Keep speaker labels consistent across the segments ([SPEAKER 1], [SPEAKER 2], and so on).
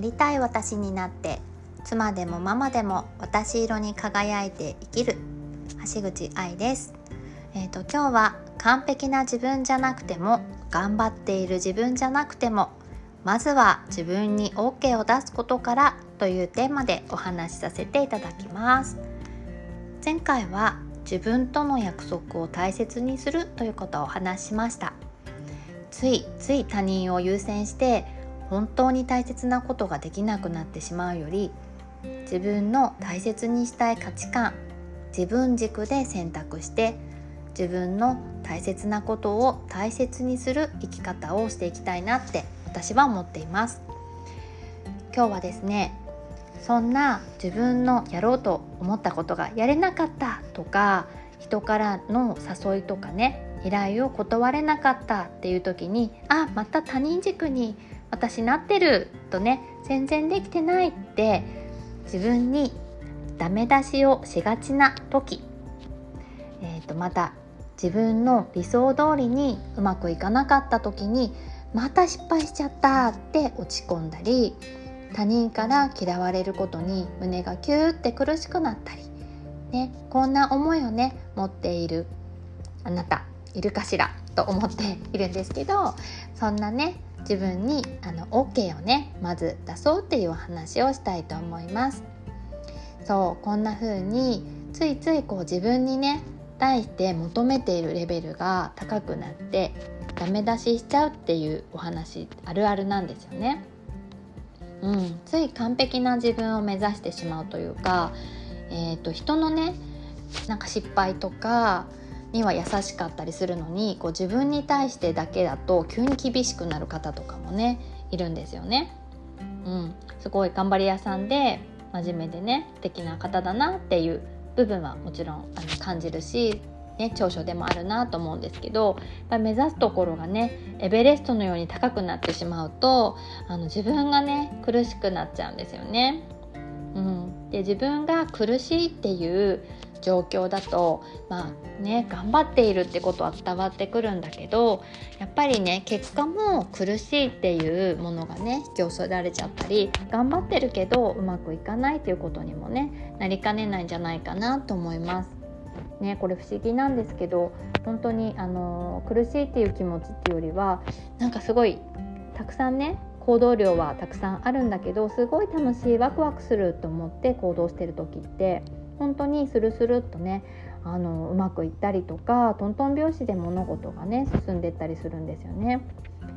[SPEAKER 1] りたい私になって妻でもママでも私色に輝いて生きる橋口愛です。えーと、今日は完璧な自分じゃなくても頑張っている自分じゃなくてもまずは自分に OK を出すことからというテーマでお話しさせていただきます。前回は自分との約束を大切にするということをお話しました。ついつい他人を優先して本当に大切なことができなくなってしまうより自分の大切にしたい価値観自分軸で選択して自分の大切なことを大切にする生き方をしていきたいなって私は思っています。今日はですねそんな自分のやろうと思ったことがやれなかったとか人からの誘いとかね依頼を断れなかったっていう時にあまた他人軸に私なってるとね全然できてないって自分にダメ出しをしがちな時、えー、とまた自分の理想通りにうまくいかなかった時にまた失敗しちゃったって落ち込んだり他人から嫌われることに胸がキューって苦しくなったり、ね、こんな思いをね持っているあなたいるかしらと思っているんですけどそんなね自分にあの OK をねまず出そうっていうお話をしたいと思います。そうこんな風についついこう自分にね対して求めているレベルが高くなってダメ出ししちゃうっていうお話あるあるなんですよね。うん、つい完璧な自分を目指してしまうというか、えーと、人のねなんか失敗とかには優しかったりするのにこう自分に対してだけだと急に厳しくなる方とかもねいるんですよね。うん、すごい頑張り屋さんで真面目でね素敵な方だなっていう部分はもちろんあの感じるし、ね、長所でもあるなと思うんですけどや目指すところがねエベレストのように高くなってしまうとあの自分がね苦しくなっちゃうんですよね。うん、で自分が苦しいっていう状況だとまあね頑張っているってことは伝わってくるんだけどやっぱりね結果も苦しいっていうものがね引き寄せられちゃったり頑張ってるけどうまくいかないということにもねなりかねないんじゃないかなと思います。ね、これ不思議なんですけど本当にあの苦しいっていう気持ちっていうよりはなんかすごいたくさんね行動量はたくさんあるんだけどすごい楽しいワクワクすると思って行動してる時って本当にスルスルっとねあのうまくいったりとかトントン拍子で物事がね進んでったりするんですよね。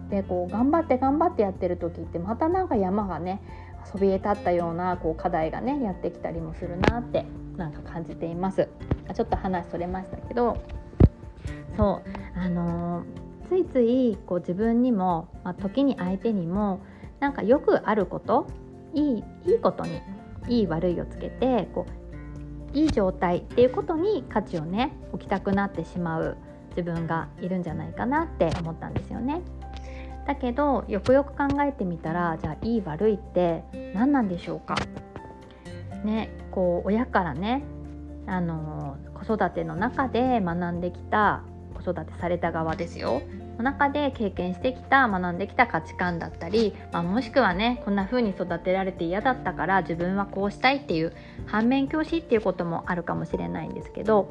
[SPEAKER 1] でこう頑張って頑張ってやってる時ってまたなんか山がねそびえ立ったようなこう課題がねやってきたりもするなってなんか感じています。ちょっと話それましたけどそうあのー、ついついこう自分にも、まあ、時に相手にもなんかよくあることいいいいことにいい悪いをつけてこういい状態っていうことに価値をね置きたくなってしまう自分がいるんじゃないかなって思ったんですよね。だけどよくよく考えてみたらじゃあいい悪いって何なんでしょうか？ねこう親からねあの子育ての中で学んできた子育てされた側ですよの中で経験してきた学んできた価値観だったり、まあ、もしくはねこんな風に育てられて嫌だったから自分はこうしたいっていう反面教師っていうこともあるかもしれないんですけど、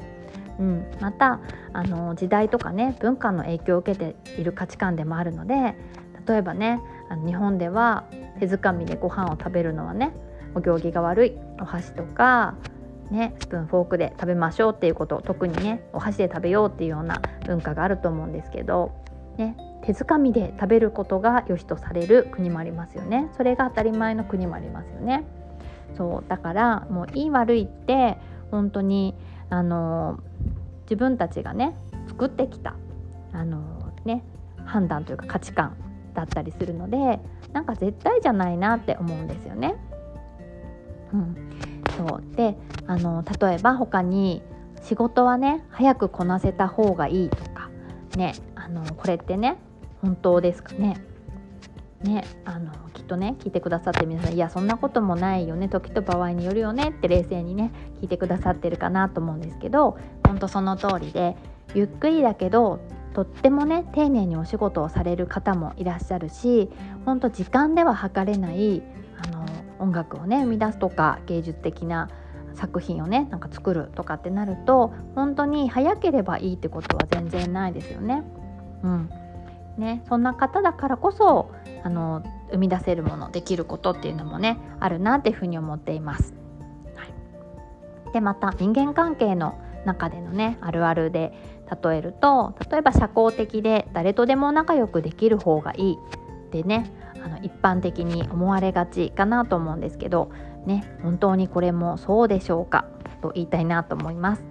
[SPEAKER 1] うん、またあの時代とかね文化の影響を受けている価値観でもあるので例えばねあの日本では手づかみでご飯を食べるのはねお行儀が悪いお箸とかね、スプーンフォークで食べましょうっていうこと特にねお箸で食べようっていうような文化があると思うんですけどね、手づかみで食べることが良しとされる国もありますよね。それが当たり前の国もありますよね。そうだからもういい悪いって本当にあの自分たちがね作ってきたあのね判断というか価値観だったりするのでなんか絶対じゃないなって思うんですよね。うん、そう。であの例えば他に仕事はね早くこなせた方がいいとかねのこれってね本当ですかね？ねあのきっとね聞いてくださって皆さんいやそんなこともないよね時と場合によるよねって冷静にね聞いてくださってるかなと思うんですけど本当その通りでゆっくりだけどとってもね丁寧にお仕事をされる方もいらっしゃるし本当時間では測れないあの音楽をね生み出すとか芸術的な作品をねなんか作るとかってなると本当に早ければいいってことは全然ないですよね。うん。ね、そんな方だからこそあの生み出せるものできることっていうのもねあるなっていうふうに思っています。はい、でまた人間関係の中でのねあるあるで例えると例えば社交的で誰とでも仲良くできる方がいい。ってねあの一般的に思われがちかなと思うんですけどね本当にこれもそうでしょうかと言いたいなと思います。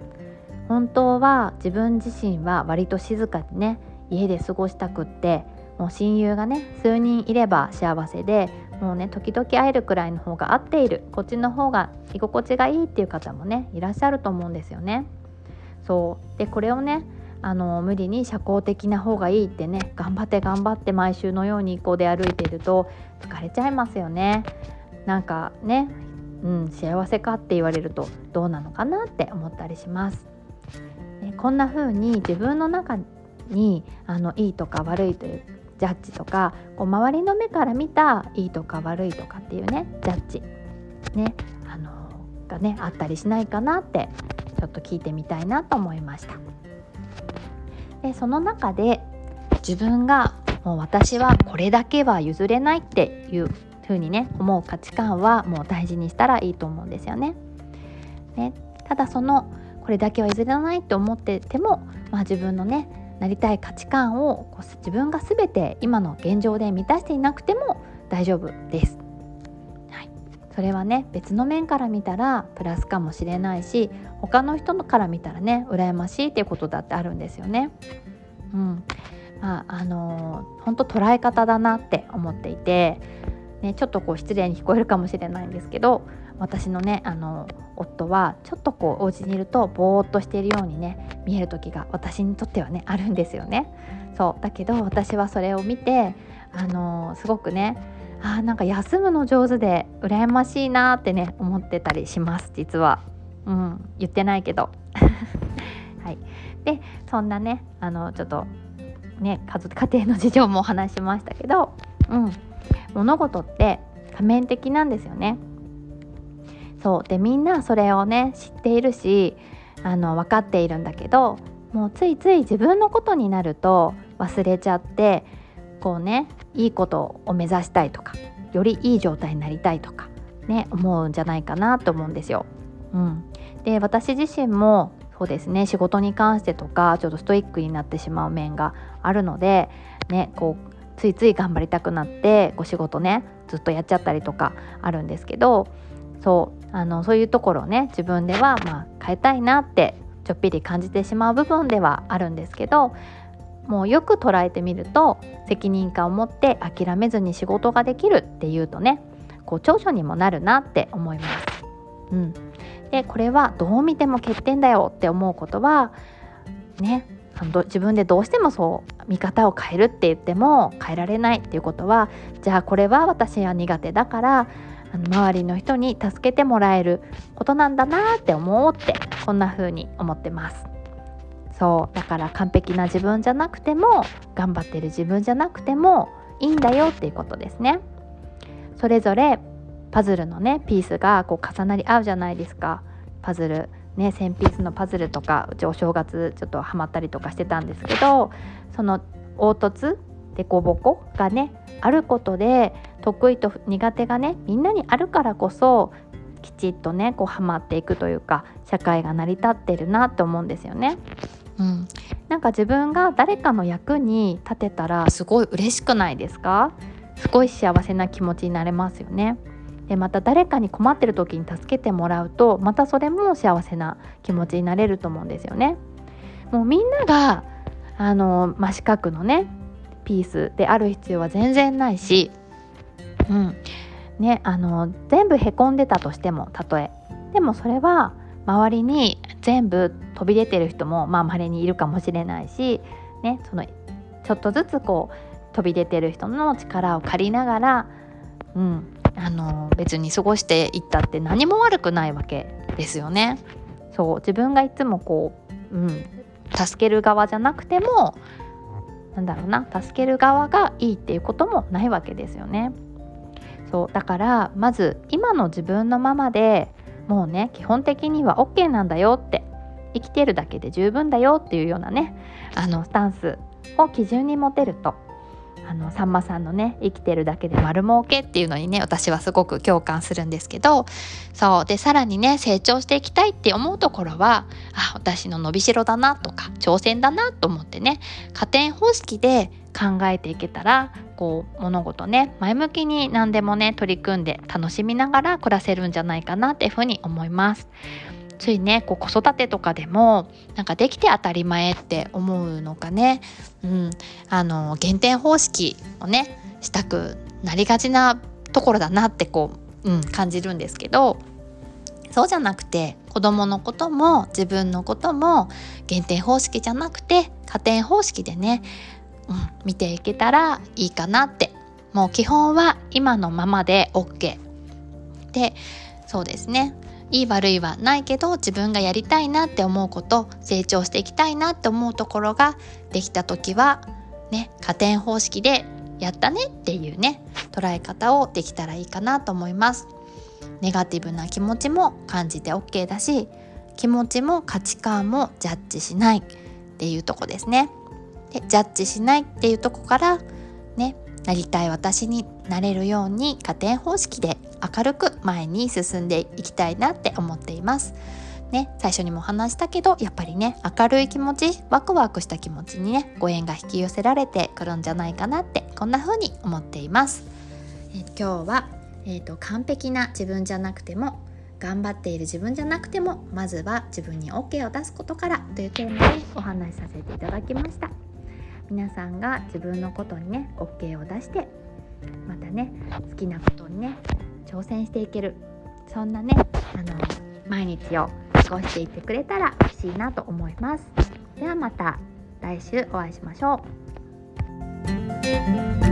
[SPEAKER 1] 本当は自分自身は割と静かにね家で過ごしたくってもう親友がね数人いれば幸せでもうね時々会えるくらいの方が合っているこっちの方が居心地がいいっていう方もねいらっしゃると思うんですよね。そうでこれをねあの無理に社交的な方がいいってね頑張って頑張って毎週のようにこう出歩いていると疲れちゃいますよね。なんかね、うん、幸せかって言われるとどうなのかなって思ったりします。こんな風に自分の中にあのいいとか悪いというジャッジとかこう周りの目から見たいいとか悪いとかっていうねジャッジねあのがねあったりしないかなってちょっと聞いてみたいなと思いました。でその中で自分がもう私はこれだけは譲れないっていう風にね思う価値観はもう大事にしたらいいと思うんですよね。ねただそのこれだけは譲れないと思ってても、まあ、自分のねなりたい価値観をこう自分が全て今の現状で満たしていなくても大丈夫です。はい、それはね別の面から見たらプラスかもしれないし他の人から見たらね羨ましいっていうことだってあるんですよね。うんまああのー、本当捉え方だなって思っていて、ね、ちょっとこう失礼に聞こえるかもしれないんですけど私のねあの夫はちょっとこうお家にいるとぼーっとしているようにね見える時が私にとってはねあるんですよね。そうだけど私はそれを見てあのすごくねあなんか休むの上手で羨ましいなってね思ってたりします実は。うん、言ってないけど。はい、でそんなねあのちょっとね家庭の事情もお話しましたけど、うん、物事って多面的なんですよね。そうでみんなそれをね知っているしあの分かっているんだけどもうついつい自分のことになると忘れちゃってこうねいいことを目指したいとかよりいい状態になりたいとかね思うんじゃないかなと思うんですよ。うん、で私自身もそうですね仕事に関してとかちょっとストイックになってしまう面があるのでねこうついつい頑張りたくなってお仕事ねずっとやっちゃったりとかあるんですけどそうあのそういうところをね自分ではまあ変えたいなってちょっぴり感じてしまう部分ではあるんですけどもうよく捉えてみると責任感を持って諦めずに仕事ができるっていうとねこう長所にもなるなって思います。うん、でこれはどう見ても欠点だよって思うことはね自分でどうしてもそう見方を変えるって言っても変えられないっていうことはじゃあこれは私は苦手だからあの周りの人に助けてもらえることなんだなって思うってこんな風に思ってます。そうだから完璧な自分じゃなくても頑張ってる自分じゃなくてもいいんだよっていうことですね。それぞれパズルのねピースがこう重なり合うじゃないですか。パズルね1000ピースのパズルとかうちお正月ちょっとハマったりとかしてたんですけどその凹凸凸凹がねあることで得意と苦手がねみんなにあるからこそきちっとねこうハマっていくというか社会が成り立ってるなって思うんですよね。うん、なんか自分が誰かの役に立てたらすごい嬉しくないですか？すごい幸せな気持ちになれますよね。でまた誰かに困ってる時に助けてもらうとまたそれも幸せな気持ちになれると思うんですよね。もうみんながあの真四角のねピースである必要は全然ないしうん。ね、あの全部へこんでたとしてもたとえ。でもそれは周りに全部飛び出てる人もまあ稀にいるかもしれないし、ね、そのちょっとずつこう飛び出てる人の力を借りながら、うん、あの別に過ごしていったって何も悪くないわけですよね。そう自分がいつもこう、うん、助ける側じゃなくてもなんだろうな助ける側がいいっていうこともないわけですよね。そうだからまず今の自分のままでもうね基本的には OK なんだよって生きてるだけで十分だよっていうようなねあのスタンスを基準に持てるとあのさんまさんのね生きてるだけで丸儲けっていうのにね私はすごく共感するんですけどそうでさらにね成長していきたいって思うところはあ私の伸びしろだなとか挑戦だなと思ってね加点方式で考えていけたらこう物事ね前向きに何でもね取り組んで楽しみながら暮らせるんじゃないかなっていうふうに思います。ついねこう子育てとかでもなんかできて当たり前って思うのかね、うん、あの減点方式をねしたくなりがちなところだなってこう、うん、感じるんですけどそうじゃなくて子供のことも自分のことも減点方式じゃなくて加点方式でね、うん、見ていけたらいいかなって。もう基本は今のままで OK でそうですね。いい悪いはないけど自分がやりたいなって思うこと成長していきたいなって思うところができた時はね加点方式でやったねっていうね捉え方をできたらいいかなと思います。ネガティブな気持ちも感じて OK だし気持ちも価値観もジャッジしないっていうとこですね。でジャッジしないっていうとこからねなりたい私になれるように加点方式で明るく前に進んでいきたいなって思っています。ね、最初にも話したけどやっぱりね明るい気持ちワクワクした気持ちにねご縁が引き寄せられてくるんじゃないかなってこんな風に思っています。え今日は、えーと、完璧な自分じゃなくても頑張っている自分じゃなくてもまずは自分に OK を出すことからというテーマでお話しさせていただきました皆さんが自分のことにね OK を出してまたね好きなことにね挑戦していける。そんなねあの毎日を過ごしていってくれたら嬉しいなと思います。ではまた来週お会いしましょう。